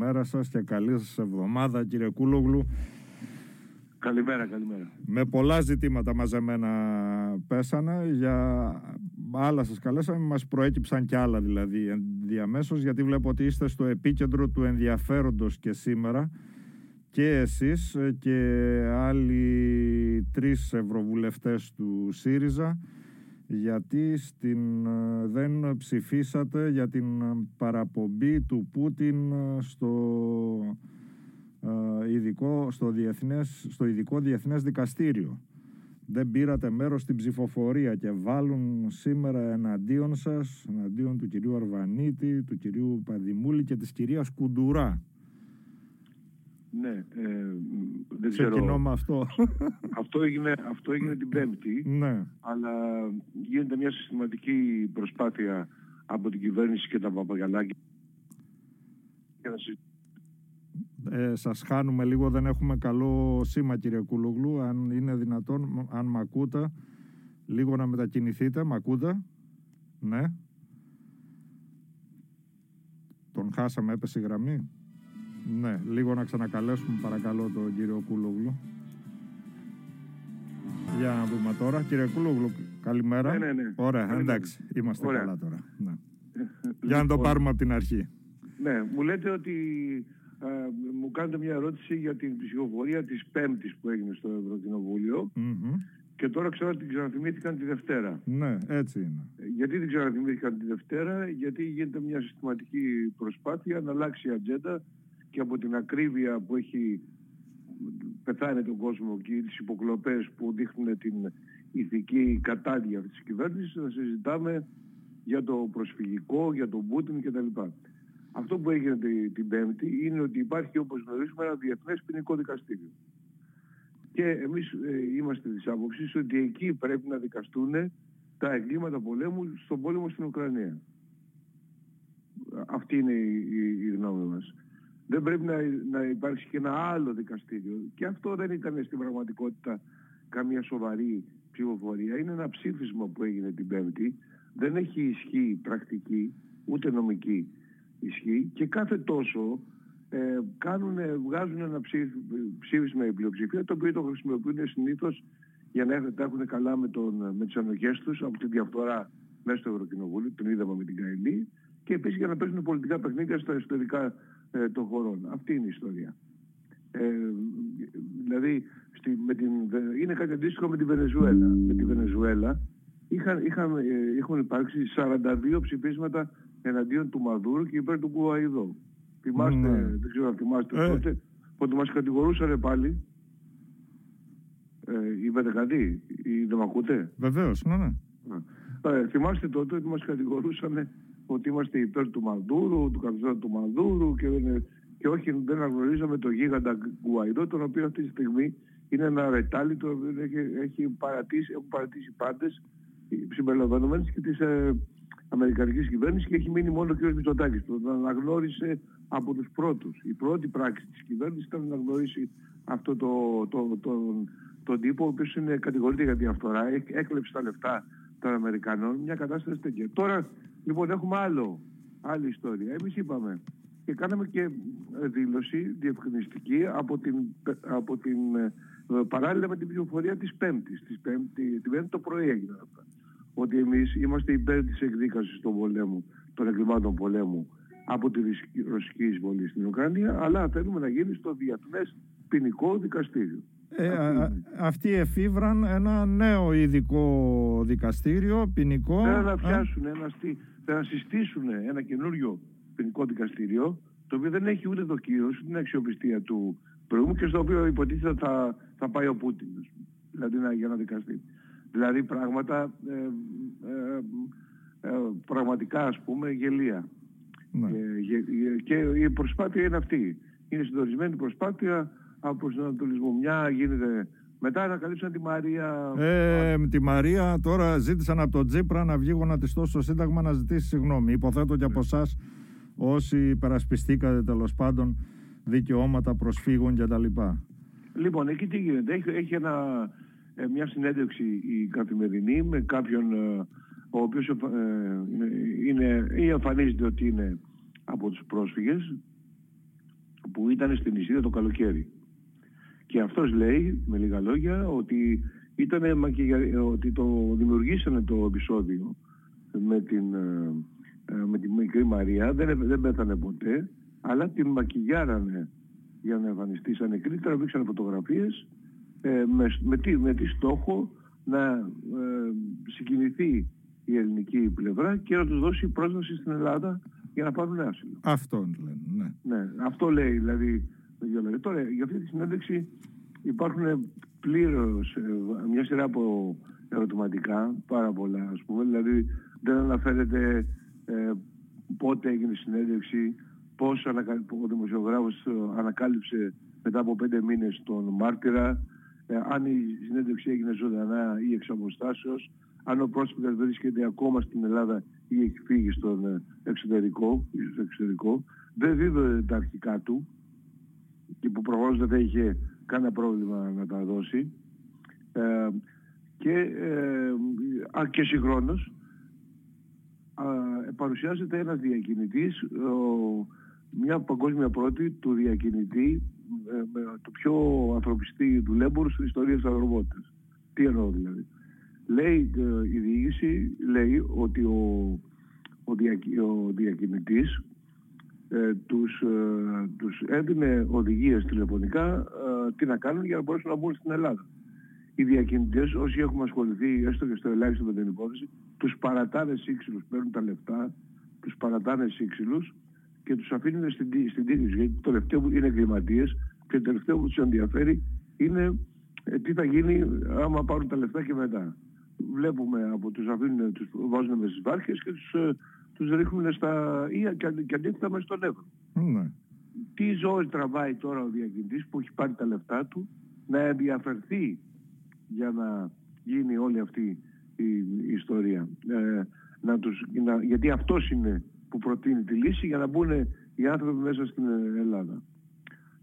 καλημέρα σας και καλή σας εβδομάδα κύριε Κούλογλου. Καλημέρα, καλημέρα. Με πολλά ζητήματα μαζεμένα πέσανε. Για άλλα σας καλέσαμε, μας προέκυψαν κι άλλα δηλαδή διαμέσως, γιατί βλέπω ότι είστε στο επίκεντρο του ενδιαφέροντος και σήμερα και εσείς και άλλοι τρεις ευρωβουλευτές του ΣΥΡΙΖΑ γιατί στην, δεν ψηφίσατε για την παραπομπή του Πούτιν στο ε, ειδικό, στο, διεθνές, στο ειδικό διεθνές δικαστήριο. Δεν πήρατε μέρος στην ψηφοφορία και βάλουν σήμερα εναντίον σας, εναντίον του κυρίου Αρβανίτη, του κυρίου Παδημούλη και της κυρίας Κουντουρά. Ναι, ε, δεν ξέρω. με αυτό. Αυτό έγινε, αυτό έγινε την Πέμπτη, ναι. αλλά γίνεται μια συστηματική προσπάθεια από την κυβέρνηση και τα παπαγαλάκια ε, σας χάνουμε λίγο, δεν έχουμε καλό σήμα κύριε Κούλογλου. Αν είναι δυνατόν, αν μ' ακούτε, λίγο να μετακινηθείτε. Μ' ακούτε, ναι. Τον χάσαμε, έπεσε η γραμμή. Ναι, λίγο να ξανακαλέσουμε παρακαλώ τον κύριο Κούλογλου. Για να δούμε τώρα. Κύριε Κούλογλου, καλημέρα. Ναι, ναι, ναι. Ωραία, εντάξει, είμαστε καλά τώρα. Ναι. Για να το λοιπόν. πάρουμε από την αρχή. Ναι, μου λέτε ότι ε, μου κάνετε μια ερώτηση για την ψηφοφορία της Πέμπτης που έγινε στο ευρωκοινοβουλιο και τώρα ξέρω ότι την ξαναθυμήθηκαν τη Δευτέρα. Ναι, έτσι είναι. Ε, γιατί την ξαναθυμήθηκαν τη Δευτέρα, γιατί γίνεται μια συστηματική προσπάθεια να αλλάξει η ατζέντα και από την ακρίβεια που έχει πεθάνει τον κόσμο και τις υποκλοπές που δείχνουν την ηθική κατάδεια αυτής της κυβέρνησης να συζητάμε για το προσφυγικό, για τον Πούτιν κτλ. Αυτό που έγινε την Πέμπτη είναι ότι υπάρχει όπως γνωρίζουμε ένα διεθνές ποινικό δικαστήριο. Και εμείς ε, είμαστε της άποψης ότι εκεί πρέπει να δικαστούν τα εγκλήματα πολέμου στον πόλεμο στην Ουκρανία. Αυτή είναι η, η, η γνώμη μας. Δεν πρέπει να, να υπάρξει και ένα άλλο δικαστήριο. Και αυτό δεν ήταν στην πραγματικότητα καμία σοβαρή ψηφοφορία. Είναι ένα ψήφισμα που έγινε την Πέμπτη. Δεν έχει ισχύ πρακτική, ούτε νομική ισχύει και κάθε τόσο ε, κάνουν, βγάζουν ένα ψήφισμα η πλειοψηφία το οποίο το χρησιμοποιούν συνήθως για να έχουν καλά με, τον, με τις ανοχές τους από τη διαφθορά μέσα στο Ευρωκοινοβούλιο, τον είδαμε με την Καηλή και επίσης για να παίζουν πολιτικά παιχνίδια στα ιστορικά ε, των χωρών. Αυτή είναι η ιστορία. Ε, δηλαδή στη, με την, είναι κάτι αντίστοιχο με τη Βενεζουέλα. Με τη Βενεζουέλα είχαν, είχαν, ε, έχουν υπάρξει 42 ψηφίσματα εναντίον του Μαδούρου και υπέρ του Κουαϊδό. Θυμάστε, ναι. δεν ξέρω αν θυμάστε ε. τότε, ότι μας κατηγορούσαν πάλι. Ε, είπατε κάτι, ή δεν με ακούτε; Βεβαίως, ναι, ναι. Ε, θυμάστε τότε ότι μας κατηγορούσαν ότι είμαστε υπέρ του Μαδούρου, του καθεστώτου του Μαδούρου και, και όχι δεν αναγνωρίζαμε το γίγαντα Γκουαϊδό, τον οποίο αυτή τη στιγμή είναι ένα ρετάλι το οποίο έχει, έχει παρατήσει, έχουν παρατήσει πάντες συμπεριλαμβανομένες και τις ε, Αμερικανικής κυβέρνησης και έχει μείνει μόνο ο κ. Μητσοτάκης. Τον αναγνώρισε από τους πρώτους. Η πρώτη πράξη της κυβέρνησης ήταν να αναγνωρίσει αυτό το, το, το, τον τύπο ο οποίος είναι κατηγορείται για διαφθορά, έκλεψε τα λεφτά των Αμερικανών, μια κατάσταση τέτοια. Τώρα λοιπόν έχουμε άλλο, άλλη ιστορία. Εμείς είπαμε και κάναμε και δήλωση διευκρινιστική από την, από την παράλληλα με την πληροφορία της Πέμπτης. Της πέμπτη, την Πέμπτη το πρωί έγινε αυτά ότι εμείς είμαστε υπέρ της εκδίκασης των πολέμου, των εγκλημάτων πολέμου από τη ρωσική εισβολή στην Ουκρανία, αλλά θέλουμε να γίνει στο Διεθνές Ποινικό Δικαστήριο. Ε, αυτοί εφήβραν ένα νέο ειδικό δικαστήριο, ποινικό. Θέλουν να φτιάσουν, ένα, να συστήσουν ένα καινούριο ποινικό δικαστήριο, το οποίο δεν έχει ούτε δοκίωση, ούτε την αξιοπιστία του προηγούμενου και στο οποίο υποτίθεται θα, θα πάει ο Πούτιν, δηλαδή για να δικαστεί. Δηλαδή πράγματα ε, ε, ε, πραγματικά ας πούμε γελία. Ναι. και η προσπάθεια είναι αυτή. Είναι συντονισμένη προσπάθεια από προσανατολισμό. Μια γίνεται μετά ανακαλύψαν τη Μαρία. Ε, τη Μαρία τώρα ζήτησαν από τον Τζίπρα να βγει γονατιστός στο Σύνταγμα να ζητήσει συγγνώμη. Υποθέτω και από εσάς όσοι υπερασπιστήκατε τέλος πάντων δικαιώματα προσφύγων κτλ. Λοιπόν, εκεί τι γίνεται. Έχει, έχει ένα ε, μια συνέντευξη η καθημερινή με κάποιον ε, ο οποίος ε, είναι, ή εμφανίζεται ότι είναι από τους πρόσφυγες που ήταν στην Ισίδα το καλοκαίρι. Και αυτός λέει, με λίγα λόγια, ότι, ήτανε, ότι το δημιουργήσανε το επεισόδιο με την, ε, ε, με τη μικρή Μαρία, δεν, δεν πέθανε ποτέ, αλλά την μακιγιάρανε για να εμφανιστεί σαν νεκρή, τραβήξαν φωτογραφίες ε, με, με, τι, με τι στόχο να ε, συγκινηθεί η ελληνική πλευρά και να τους δώσει πρόσβαση στην Ελλάδα για να πάρουν άσυλο. Αυτό λένε, ναι. ναι. Αυτό λέει δηλαδή. Τώρα για αυτή τη συνέντευξη υπάρχουν πλήρως ε, μια σειρά από ερωτηματικά, πάρα πολλά ας πούμε, δηλαδή δεν αναφέρεται ε, πότε έγινε η συνέντευξη, πώς ο δημοσιογράφος ε, ανακάλυψε μετά από πέντε μήνες τον μάρτυρα, ε, αν η συνέντευξη έγινε ζωντανά ή εξ αποστάσεως, αν ο πρόσφυγας βρίσκεται ακόμα στην Ελλάδα ή έχει φύγει στον ε, εξωτερικό, στο εξωτερικό. Δεν δίδονται τα αρχικά του και που προφανώς δεν θα είχε κανένα πρόβλημα να τα δώσει. Ε, και, ε, και συγχρόνως παρουσιάζεται ένας διακινητής, μια παγκόσμια πρώτη του διακινητή ε, με το πιο ανθρωπιστή δουλέμπορου στην ιστορία της αγροβότητας. Τι εννοώ δηλαδή. Λέει ε, η διοίκηση, λέει ότι ο, ο, ο διακινητής ε, τους, ε, τους έδινε οδηγίες τηλεφωνικά ε, τι να κάνουν για να μπορέσουν να μπουν στην Ελλάδα. Οι διακινητές, όσοι έχουμε ασχοληθεί έστω και στο ελάχιστο με την υπόθεση, τους παρατάνε σύξυλους, παίρνουν τα λεφτά, τους παρατάνε σύξυλους και τους αφήνουν στην, στην τύχη Γιατί το τελευταίο που είναι εγκληματίες και το τελευταίο που τους ενδιαφέρει είναι ε, τι θα γίνει άμα πάρουν τα λεφτά και μετά. Βλέπουμε από τους αφήνουν, τους βάζουν με στις βάρκες και τους, ε, τους ρίχνουν στα ή και, αντίθετα μέσα στον Εύρο. Ναι. Τι ζωή τραβάει τώρα ο διακινητής που έχει πάρει τα λεφτά του να ενδιαφερθεί για να γίνει όλη αυτή η, ιστορία. Ε, να τους, να, γιατί αυτός είναι που προτείνει τη λύση για να μπουν οι άνθρωποι μέσα στην Ελλάδα.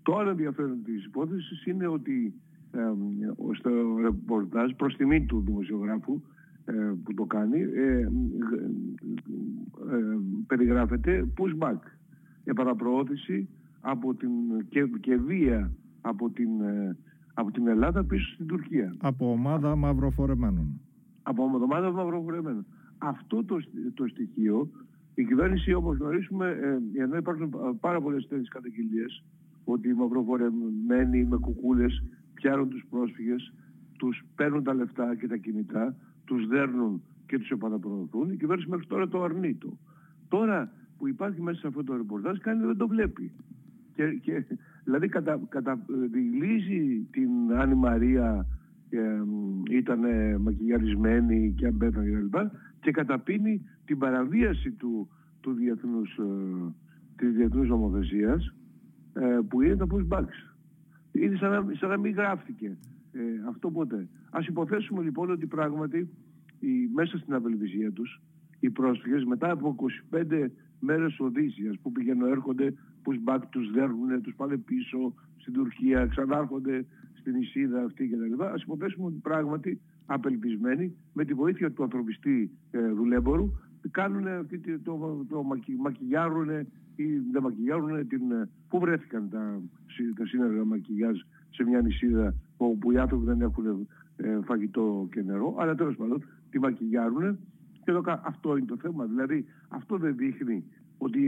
Το άλλο ενδιαφέρον της υπόθεσης είναι ότι ε, στο ρεπορτάζ προς τιμή του δημοσιογράφου ε, που το κάνει ε, ε, περιγράφεται pushback επαναπροώθηση από την, και, και βία από την, από την Ελλάδα πίσω στην Τουρκία. Από ομάδα μαυροφορεμένων. Από ομάδα μαυροφορεμένων. Αυτό το, το στοιχείο η κυβέρνηση όπως γνωρίζουμε ε, ενώ υπάρχουν πάρα πολλές τέτοιες καταγγελίες ότι οι μαυροφορεμένοι με κουκούλες πιάνουν τους πρόσφυγες, τους παίρνουν τα λεφτά και τα κινητά, τους δέρνουν και τους επαναπροωθούν. Η κυβέρνηση μέχρι τώρα το αρνείτο. Τώρα που υπάρχει μέσα σε αυτό το ρεπορτάζ κάνει δεν το βλέπει. Και, και, δηλαδή κατα, καταδηλίζει την Άννη Μαρία ε, ήταν μακιγιαρισμένη και αμπέθανε κλπ. Και καταπίνει την παραβίαση του, του διεθνούς, ε, της διεθνούς νομοθεσίας ε, που είναι το pushbacks. Είναι σαν να, σαν να μην γράφτηκε ε, αυτό ποτέ. Ας υποθέσουμε λοιπόν ότι πράγματι οι, μέσα στην απελπισία τους οι πρόσφυγες μετά από 25 μέρες οδύσσιας που πηγαίνουν έρχονται pushback τους δέρνουν, τους πάνε πίσω στην Τουρκία, ξανάρχονται στην Ισίδα αυτή κτλ. Ας υποθέσουμε ότι πράγματι απελπισμένοι με τη βοήθεια του ανθρωπιστή ε, δουλέμπορου κάνουν αυτή το, το, το μακιγιάρουν ή δεν μακιγιάρουν την, ε, πού βρέθηκαν τα, τα σύνεργα μακιγιάζ σε μια νησίδα όπου οι άνθρωποι δεν έχουν ε, φαγητό και νερό, αλλά τέλος πάντων τη μακιγιάρουν και εδώ αυτό είναι το θέμα. Δηλαδή αυτό δεν δείχνει ότι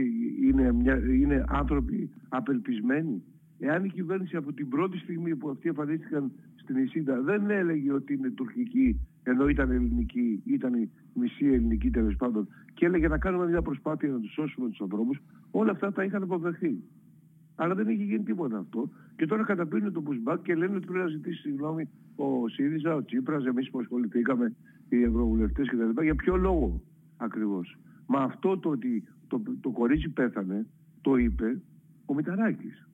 είναι, μια, είναι άνθρωποι απελπισμένοι. Εάν η κυβέρνηση από την πρώτη στιγμή που αυτοί εμφανίστηκαν στην Ισίδα δεν έλεγε ότι είναι τουρκική ενώ ήταν ελληνική, ήταν η μισή ελληνική τέλος πάντων και έλεγε να κάνουμε μια προσπάθεια να τους σώσουμε τους ανθρώπους, όλα αυτά τα είχαν αποδεχθεί. Αλλά δεν έχει γίνει τίποτα αυτό. Και τώρα καταπίνουν το pushback και λένε ότι πρέπει να ζητήσει συγγνώμη ο ΣΥΡΙΖΑ, ο Τσίπρας, εμείς που ασχοληθήκαμε, οι ευρωβουλευτές κτλ. Για ποιο λόγο ακριβώς. Μα αυτό το ότι το, το κορίτσι πέθανε, το είπε ο Μηταράκης.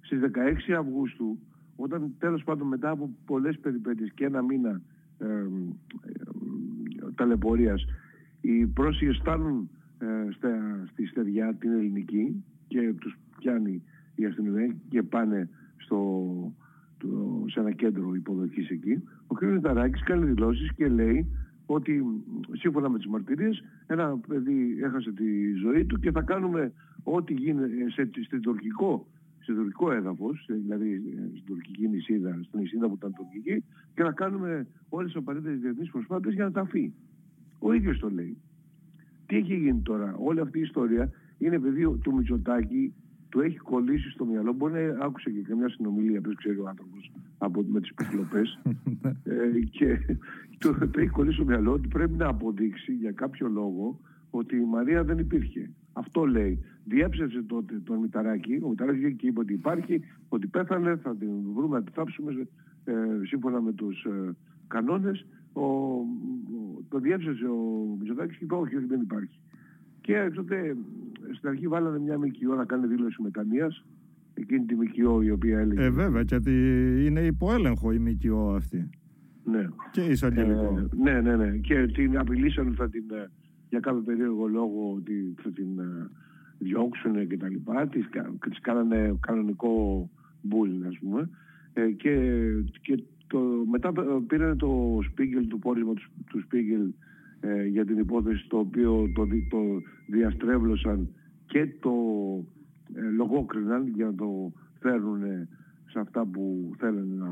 Στις 16 Αυγούστου, όταν τέλος πάντων μετά από πολλές περιπέτειες και ένα μήνα ε, ε, ταλαιπωρίας, οι πρόσφυγες φτάνουν ε, στη στεριά την ελληνική και τους πιάνει η αστυνομία και πάνε στο, το, σε ένα κέντρο υποδοχής εκεί. Ο κ. Μηταράκης κάνει δηλώσεις και λέει ότι σύμφωνα με τις μαρτυρίες ένα παιδί έχασε τη ζωή του και θα κάνουμε ό,τι γίνεται σε, στην τουρκικό σε τουρκικό έδαφος, δηλαδή στην τουρκική νησίδα, στην νησίδα που ήταν τουρκική, και να κάνουμε όλες τις απαραίτητες διεθνείς προσπάθειες για να τα αφήσει. Ο ίδιος το λέει. Τι έχει γίνει τώρα, όλη αυτή η ιστορία είναι παιδί του Μητσοτάκη, του έχει κολλήσει στο μυαλό. Μπορεί να άκουσε και καμιά συνομιλία, δεν ξέρει ο άνθρωπος από, με τις επικλοπέ. ε, και το, το έχει κολλήσει στο μυαλό ότι πρέπει να αποδείξει για κάποιο λόγο ότι η Μαρία δεν υπήρχε. Αυτό λέει. Διέψευσε τότε τον Μηταράκη. Ο Μηταράκης και είπε ότι υπάρχει, ότι πέθανε, θα την βρούμε, να τη θάψουμε ε, σύμφωνα με τους ε, κανόνες. Ο, το διέψευσε ο Μητσοτάκης και είπε όχι, όχι δεν υπάρχει. Και τότε στην αρχή βάλανε μια ΜΚΟ να κάνει δήλωση μετανοίας. Εκείνη τη ΜΚΟ η οποία έλεγε... Ε, βέβαια, γιατί είναι υποέλεγχο η ΜΚΟ αυτή. Ναι. Και εισαγγελικό. Ε, ναι, ναι, ναι. Και την απειλήσαν ότι θα την, ε, για κάποιο περίεργο λόγο ότι θα την ε, διώξουν και τα λοιπά. Της, της κάνανε κανονικό μπουλ, ας πούμε. Ε, και, και το, μετά πήραν το Σπίγκελ, το πόρισμα του, του Σπίγκελ ε, για την υπόθεση το οποίο το, το διαστρέβλωσαν και το ε, λογόκριναν για να το φέρουν σε αυτά που θέλουν να,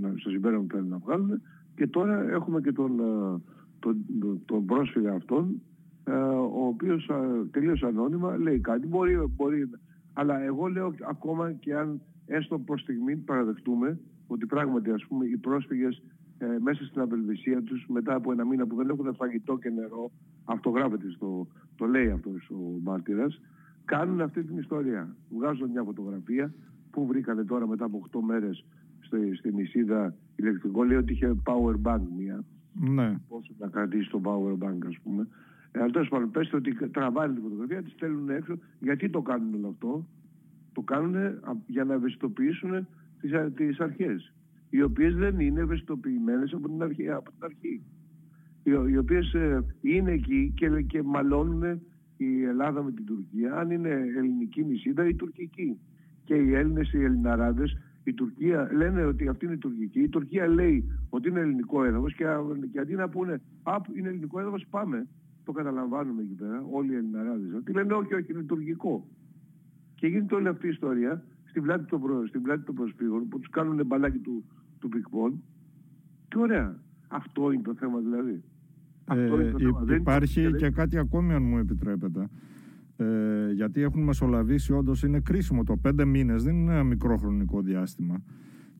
να, στο συμπέρασμα που θέλουν να βγάλουν και τώρα έχουμε και τον, ε, τον, τον πρόσφυγα αυτόν ε, ο οποίος τελείως ανώνυμα λέει κάτι. Μπορεί, μπορεί αλλά εγώ λέω ακόμα και αν έστω προς στιγμή παραδεχτούμε ότι πράγματι ας πούμε οι πρόσφυγες ε, μέσα στην απελβησία τους μετά από ένα μήνα που δεν έχουν φαγητό και νερό αυτό γράφεται στο, το λέει αυτός ο μάρτυρας κάνουν αυτή την ιστορία. Βγάζουν μια φωτογραφία που βρήκανε τώρα μετά από 8 μέρες στη, στην νησίδα ηλεκτρικό. Λέει ότι είχε power bank μια ναι. πόσο να κρατήσει το power bank ας πούμε. Ε, αλλά τέλος πάντων πέστε ότι τραβάνε τη φωτογραφία τη στέλνουν έξω. Γιατί το κάνουν όλο αυτό; Το κάνουν για να ευαισθητοποιήσουν τις, τις αρχές οι οποίες δεν είναι ευαισθητοποιημένες από την αρχή. Από την αρχή. Οι, οι οποίες ε, είναι εκεί και, και μαλώνουν η Ελλάδα με την Τουρκία, αν είναι ελληνική νησίδα ή τουρκική. Και οι Έλληνες, οι Ελληναράδες, η Τουρκία λένε ότι αυτή είναι η τουρκική, η Τουρκία λέει ότι είναι ελληνικό έδαφος και, και αντί να πούνε «Α, είναι ελληνικό έδαφος, πάμε». Το καταλαμβάνουμε εκεί πέρα, όλοι οι Ελληναράδες. Ότι λένε όχι, όχι, είναι τουρκικό. Και γίνεται όλη αυτή η ιστορία στην πλάτη των, προ, στην πλάτη των προσφύγων που τους κάνουν μπαλάκι του, του πικπών. Και ωραία. Αυτό είναι το θέμα δηλαδή. Αυτό είναι το θέμα. Υπάρχει και, κάτι ακόμη αν μου επιτρέπετε. Ε, γιατί έχουν μεσολαβήσει όντως είναι κρίσιμο το πέντε μήνες δεν είναι ένα μικρό χρονικό διάστημα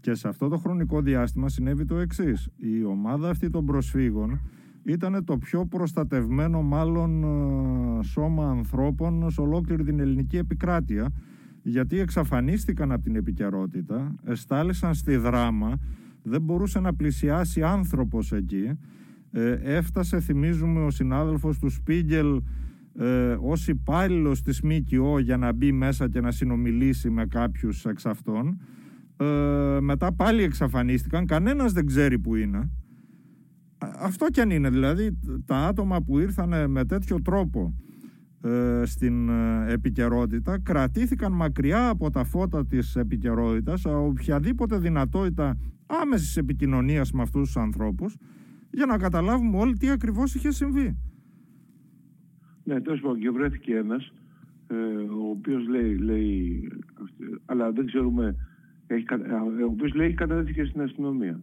και σε αυτό το χρονικό διάστημα συνέβη το εξής. η ομάδα αυτή των προσφύγων ήταν το πιο προστατευμένο μάλλον ε, σώμα ανθρώπων σε ολόκληρη την ελληνική επικράτεια γιατί εξαφανίστηκαν από την επικαιρότητα, εστάλησαν στη δράμα, δεν μπορούσε να πλησιάσει άνθρωπος εκεί. Ε, έφτασε, θυμίζουμε, ο συνάδελφος του Σπίγκελ ε, ως υπάλληλος της ΜΚΟ για να μπει μέσα και να συνομιλήσει με κάποιους εξ αυτών. Ε, μετά πάλι εξαφανίστηκαν, κανένας δεν ξέρει που είναι. Αυτό κι αν είναι, δηλαδή τα άτομα που ήρθαν με τέτοιο τρόπο ε, στην ε, επικαιρότητα κρατήθηκαν μακριά από τα φώτα της επικαιρότητας οποιαδήποτε δυνατότητα άμεσης επικοινωνίας με αυτούς τους ανθρώπους για να καταλάβουμε όλοι τι ακριβώς είχε συμβεί. Ναι, τέλος πάντων και βρέθηκε ένας ε, ο οποίος λέει, λέει αλλά δεν ξέρουμε έχει, ο οποίος λέει καταδέθηκε στην αστυνομία.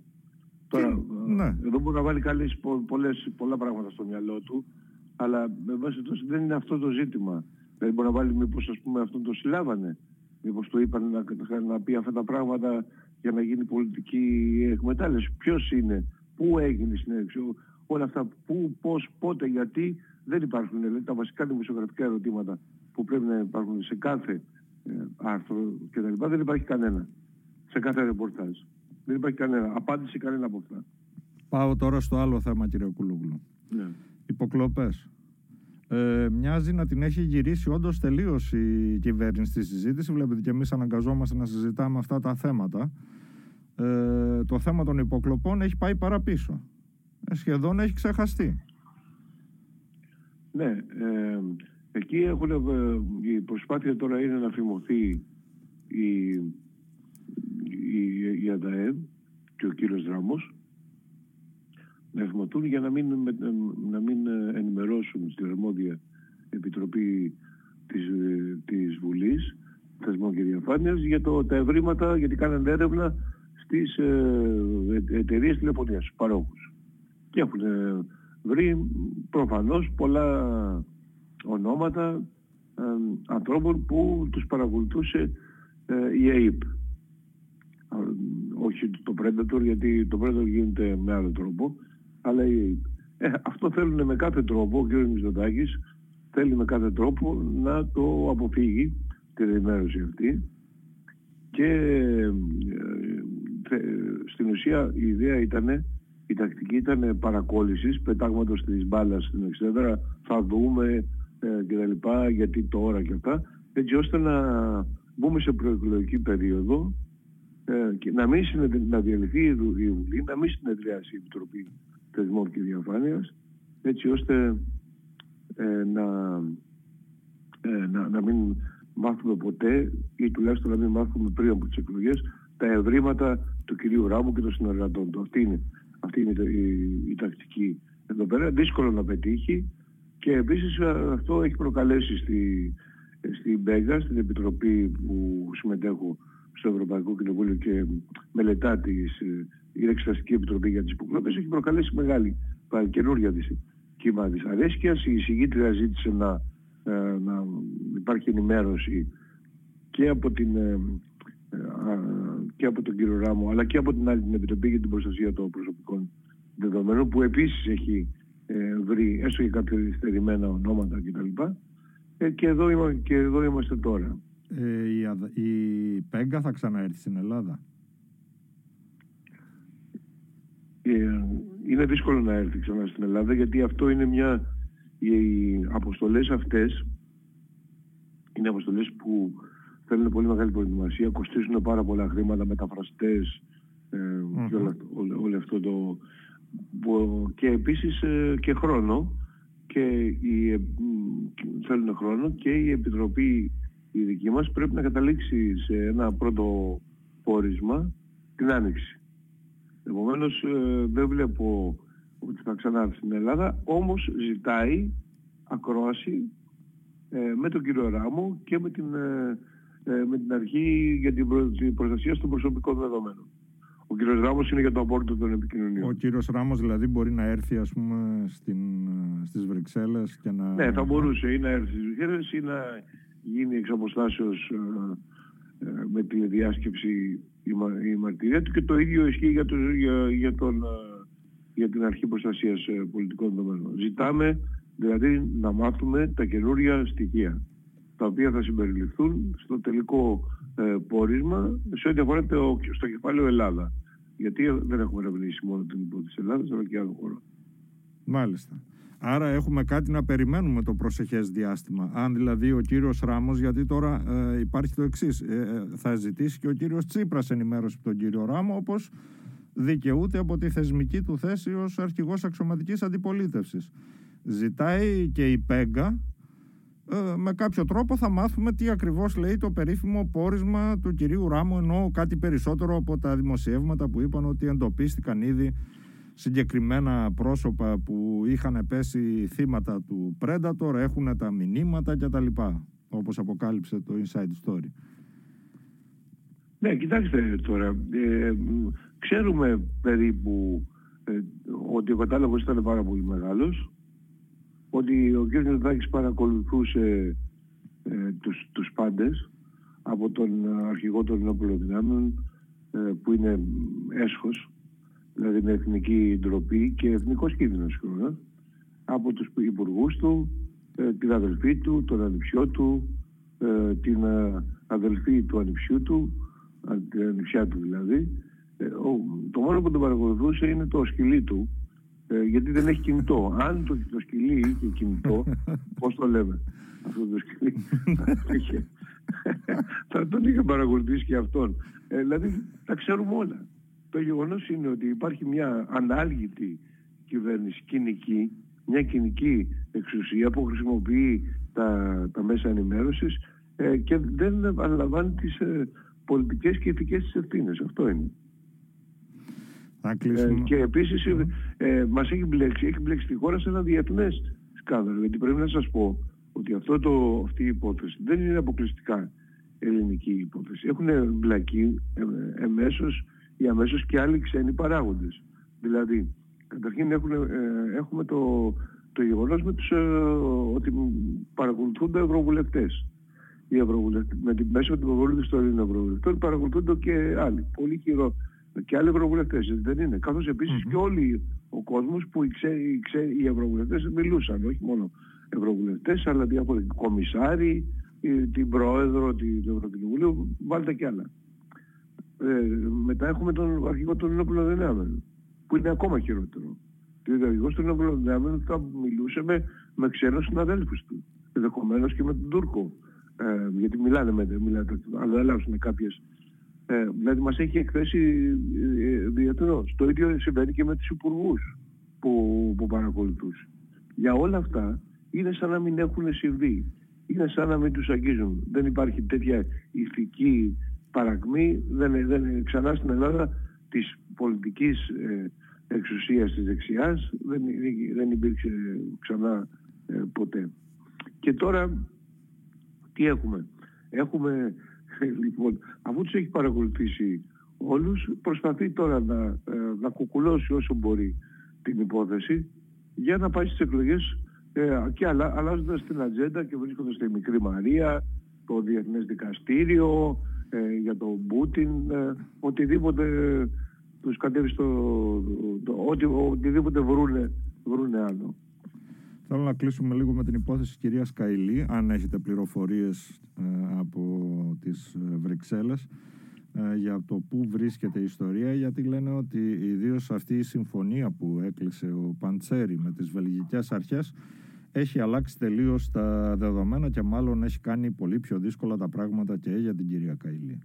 Τώρα, ναι. εδώ μπορεί να βάλει καλές, πολλές, πολλά πράγματα στο μυαλό του αλλά με βάση τόσο δεν είναι αυτό το ζήτημα. Δηλαδή μπορεί να βάλει μήπως ας πούμε αυτόν το συλλάβανε. Μήπως το είπαν να, να πει αυτά τα πράγματα για να γίνει πολιτική εκμετάλλευση. Ποιος είναι, πού έγινε η συνέντευξη, όλα αυτά, πού, πώς, πότε, γιατί δεν υπάρχουν. Δηλαδή τα βασικά δημοσιογραφικά ερωτήματα που πρέπει να υπάρχουν σε κάθε ε, άρθρο κτλ. Δεν υπάρχει κανένα. Σε κάθε ρεπορτάζ. Δεν υπάρχει κανένα. Απάντηση κανένα από αυτά. Πάω τώρα στο άλλο θέμα κύριε Κουλούγλου. Ναι υποκλοπές. Ε, μοιάζει να την έχει γυρίσει όντως τελείως η κυβέρνηση στη συζήτηση. Βλέπετε και εμείς αναγκαζόμαστε να συζητάμε αυτά τα θέματα. Ε, το θέμα των υποκλοπών έχει πάει παραπίσω. Ε, σχεδόν έχει ξεχαστεί. Ναι, ε, εκεί έχουν, ε, η προσπάθεια τώρα είναι να φημωθεί η, η, η ΑΔΑΕ και ο κύριος Δράμος να ευματούν για να μην, να μην ενημερώσουν στην αρμόδια επιτροπή της, της Βουλής θεσμών και διαφάνειας για το, τα ευρήματα, γιατί κάνανε έρευνα στις ε, εταιρείες τηλεφωνίας, στους παρόχους. Και έχουν ε, βρει προφανώς πολλά ονόματα ε, ανθρώπων που τους παρακολουθούσε ε, η ΑΕΠ. Όχι το Predator, γιατί το Predator γίνεται με άλλο τρόπο, αλλά η ΑΕΠ. Ε, αυτό θέλουν με κάθε τρόπο, ο κ. Μητσοτάκης θέλει με κάθε τρόπο να το αποφύγει την ενημέρωση αυτή και ε, στην ουσία η ιδέα ήταν η τακτική ήταν παρακόλλησης, πετάγματος της μπάλας στην εξέδρα, θα δούμε ε, και τα λοιπά, γιατί τώρα και αυτά, έτσι ώστε να μπούμε σε προεκλογική περίοδο ε, και να μην να διαλυθεί η Βουλή, να μην συνεδριάσει η Επιτροπή Θεσμών και Διαφάνειας, έτσι ώστε ε, να, ε, να, να μην μάθουμε ποτέ ή τουλάχιστον να μην μάθουμε πριν από τις εκλογές τα ευρήματα του κυρίου Ράμου και των συνεργατών του. Αυτή είναι, αυτή είναι η, η, τακτική εδώ πέρα. Δύσκολο να πετύχει και επίσης αυτό έχει προκαλέσει στη, στη Μπέγκα, στην Επιτροπή που συμμετέχω στο Ευρωπαϊκό Κοινοβούλιο και μελετά τις, η Εξεταστική Επιτροπή για τις υποκλοπές, έχει προκαλέσει μεγάλη καινούργια της κύμα της αρέσκειας. Η εισηγήτρια ζήτησε να, ε, να υπάρχει ενημέρωση και από την ε, και από τον κύριο Ράμο αλλά και από την άλλη την Επιτροπή για την Προστασία των Προσωπικών Δεδομένων που επίσης έχει ε, βρει έστω και κάποια δυστερημένα ονόματα κτλ. Ε, και, εδώ είμα, και εδώ είμαστε τώρα. Ε, η, η Πέγκα θα ξαναέρθει στην Ελλάδα; Ε, είναι δύσκολο να έρθει ξανά στην Ελλάδα γιατί αυτό είναι μια... Οι αποστολές αυτές είναι αποστολές που θέλουν πολύ μεγάλη προετοιμασία, κοστίζουν πάρα πολλά χρήματα, μεταφραστές ε, και όλο, αυτό το... και επίσης ε, και χρόνο και η, ε, θέλουν χρόνο και η Επιτροπή η δική μας πρέπει να καταλήξει σε ένα πρώτο πόρισμα την Άνοιξη. Επομένως ε, δεν βλέπω ότι θα ξανάρθει στην Ελλάδα, όμως ζητάει ακρόαση ε, με τον κύριο Ράμο και με την ε, με την αρχή για την, προστασία των προσωπικών δεδομένων. Ο κύριος Ράμος είναι για το απόρριτο των επικοινωνιών. Ο κύριος Ράμος δηλαδή μπορεί να έρθει ας πούμε στην, στις Βρυξέλλες και να... Ναι, θα μπορούσε ή να έρθει στις Βρυξέλλες ή να γίνει εξ αποστάσεως ε, ε, με τη διάσκεψη η, η μαρτυρία του και το ίδιο ισχύει για, το, για, για, τον, για την αρχή προστασίας πολιτικών δεδομένων. Ζητάμε δηλαδή να μάθουμε τα καινούρια στοιχεία τα οποία θα συμπεριληφθούν στο τελικό ε, πόρισμα σε ό,τι αφορά το, στο κεφάλαιο Ελλάδα. Γιατί δεν έχουμε ερευνήσει μόνο την υπόθεση Ελλάδας, αλλά και άλλο χώρο. Μάλιστα. Άρα έχουμε κάτι να περιμένουμε το προσεχές διάστημα. Αν δηλαδή ο κύριος Ράμος, γιατί τώρα ε, υπάρχει το εξής, ε, ε, θα ζητήσει και ο κύριος Τσίπρας ενημέρωση από τον κύριο Ράμο, όπως δικαιούται από τη θεσμική του θέση ως αρχηγός αξιωματικής αντιπολίτευσης. Ζητάει και η ΠΕΓΚΑ ε, με κάποιο τρόπο θα μάθουμε τι ακριβώς λέει το περίφημο πόρισμα του κυρίου Ράμου ενώ κάτι περισσότερο από τα δημοσιεύματα που είπαν ότι εντοπίστηκαν ήδη συγκεκριμένα πρόσωπα που είχαν πέσει θύματα του Predator, έχουν τα μηνύματα κτλ. Όπως αποκάλυψε το Inside Story. Ναι, κοιτάξτε τώρα. Ε, ξέρουμε περίπου ε, ότι ο κατάλογος ήταν πάρα πολύ μεγάλος ότι ο κ. Μητσοτάκης παρακολουθούσε ε, τους, τους πάντες από τον αρχηγό των ενόπλων δυνάμεων ε, που είναι έσχος, δηλαδή με εθνική ντροπή και εθνικός κίνδυνος από τους υπουργούς του, ε, την αδελφή του, τον ανιψιό του, ε, την αδελφή του ανιψιού του, την ανιψιά του δηλαδή. το μόνο που τον παρακολουθούσε είναι το σκυλί του, ε, γιατί δεν έχει κινητό. Αν το, το σκυλί είχε κινητό, πώς το λέμε, αυτό το σκυλί, θα τον είχε παρακολουθήσει και αυτόν. Ε, δηλαδή τα ξέρουμε όλα. Το γεγονός είναι ότι υπάρχει μια ανάλγητη κυβέρνηση κοινική, μια κοινική εξουσία που χρησιμοποιεί τα, τα μέσα ενημέρωσης ε, και δεν αναλαμβάνει τις ε, πολιτικές και ηθικές της ευθύνες. Αυτό είναι. Ε, και επίσης ε, μας έχει μπλέξει, έχει μπλέξει τη χώρα σε ένα διεθνές σκάνδαλο. Γιατί πρέπει να σας πω ότι αυτό το, αυτή η υπόθεση δεν είναι αποκλειστικά ελληνική υπόθεση. Έχουν εμπλακεί εμέσως ή αμέσως και άλλοι ξένοι παράγοντες. Δηλαδή, καταρχήν έχουν, ε, έχουμε το, το γεγονός με τους, ε, ότι παρακολουθούνται ευρωβουλευτές. Οι ευρωβουλευτές με την, μέσω του ευρωβουλευτών των ευρωβουλευτών παρακολουθούνται και άλλοι. Πολύ χειρό. Και άλλοι ευρωβουλευτές, δεν είναι. Καθώς και όλοι ο κόσμος που οι, ξέ, οι, ξέ, οι ευρωβουλευτές μιλούσαν, όχι μόνο ευρωβουλευτές, αλλά διάφοροι κομισάροι, την πρόεδρο του Ευρωκοινοβουλίου, βάλτε κι άλλα. Ε, μετά έχουμε τον αρχηγό των ενόπλων δυνάμεων, που είναι ακόμα χειρότερο. Ο αρχηγός των ενόπλων δυνάμεων θα μιλούσε με, με ξένους συναδέλφους του, ενδεχομένως και με τον Τούρκο. Ε, γιατί μιλάνε με μιλάνε, αλλά αλλάζουν κάποιες ε, δηλαδή μας έχει εκθέσει ε, διεθνώς. Το ίδιο συμβαίνει και με τους υπουργούς που, που παρακολουθούσε. Για όλα αυτά είναι σαν να μην έχουν συμβεί. Είναι σαν να μην τους αγγίζουν. Δεν υπάρχει τέτοια ηθική παρακμή. Δεν, δεν, ξανά στην Ελλάδα της πολιτικής ε, εξουσίας της δεξιάς δεν, δεν υπήρξε ξανά ε, ποτέ. Και τώρα τι έχουμε; Έχουμε λοιπόν, αφού τους έχει παρακολουθήσει όλους, προσπαθεί τώρα να, ε, να κουκουλώσει όσο μπορεί την υπόθεση για να πάει στις εκλογές ε, και αλλα, αλλάζοντας την ατζέντα και βρίσκοντας τη Μικρή Μαρία, το Διεθνές Δικαστήριο, ε, για τον Πούτιν, ε, οτιδήποτε τους κατέβει στο... Το, οτι, οτιδήποτε βρούνε, βρούνε άλλο. Θέλω να κλείσουμε λίγο με την υπόθεση της κυρίας Καηλή, αν έχετε πληροφορίες ε, από τις ε, Βρυξέλλες ε, για το πού βρίσκεται η ιστορία, γιατί λένε ότι ιδίως αυτή η συμφωνία που έκλεισε ο Παντσέρη με τις βελγικές αρχές έχει αλλάξει τελείως τα δεδομένα και μάλλον έχει κάνει πολύ πιο δύσκολα τα πράγματα και για την κυρία Καηλή.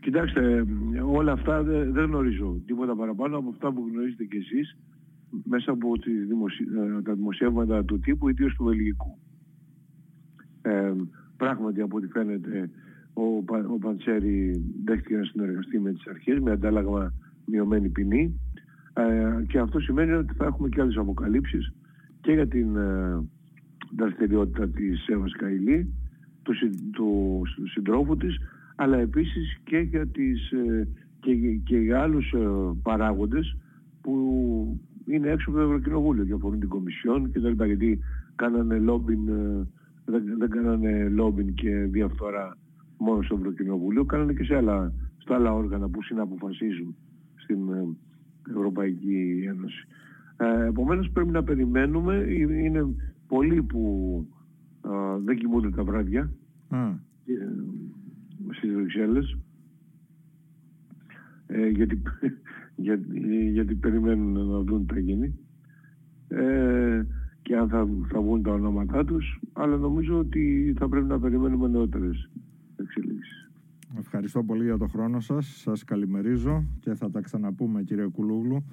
Κοιτάξτε, όλα αυτά δεν, δεν γνωρίζω τίποτα παραπάνω από αυτά που γνωρίζετε κι εσείς μέσα από τις δημοσι... Ε, τα δημοσιεύματα του τύπου, ιδίως του Βελγικού. Ε, πράγματι, από ό,τι φαίνεται, ο, ο Παντσέρη δέχτηκε να συνεργαστεί με τις αρχές με αντάλλαγμα μειωμένη ποινή ε, και αυτό σημαίνει ότι θα έχουμε και άλλες αποκαλύψεις και για την ε, δραστηριότητα της Εύας Καηλή, του, του, του συντρόφου της, αλλά επίσης και για, τις, ε, και, και για άλλους ε, παράγοντες που είναι έξω από το Ευρωκοινοβούλιο και αφορούν την Κομισιόν και τα λοιπά, γιατί κάνανε λόμπιν, ε, δεν, δεν κάνανε λόμπιν και διαφθορά μόνο στο Ευρωκοινοβούλιο, κάνανε και σε άλλα, στα άλλα όργανα που συναποφασίζουν στην Ευρωπαϊκή Ένωση. Ε, επομένως πρέπει να περιμένουμε, είναι πολλοί που ε, δεν κοιμούνται τα βράδια mm. στις Βρυξέλλες ε, γιατί, γιατί, γιατί περιμένουν να δουν τι γίνει ε, και αν θα, θα βγουν τα ονόματά τους αλλά νομίζω ότι θα πρέπει να περιμένουμε νεότερες εξελίξεις. Ευχαριστώ πολύ για το χρόνο σας. Σας καλημερίζω και θα τα ξαναπούμε κύριε Κουλούγλου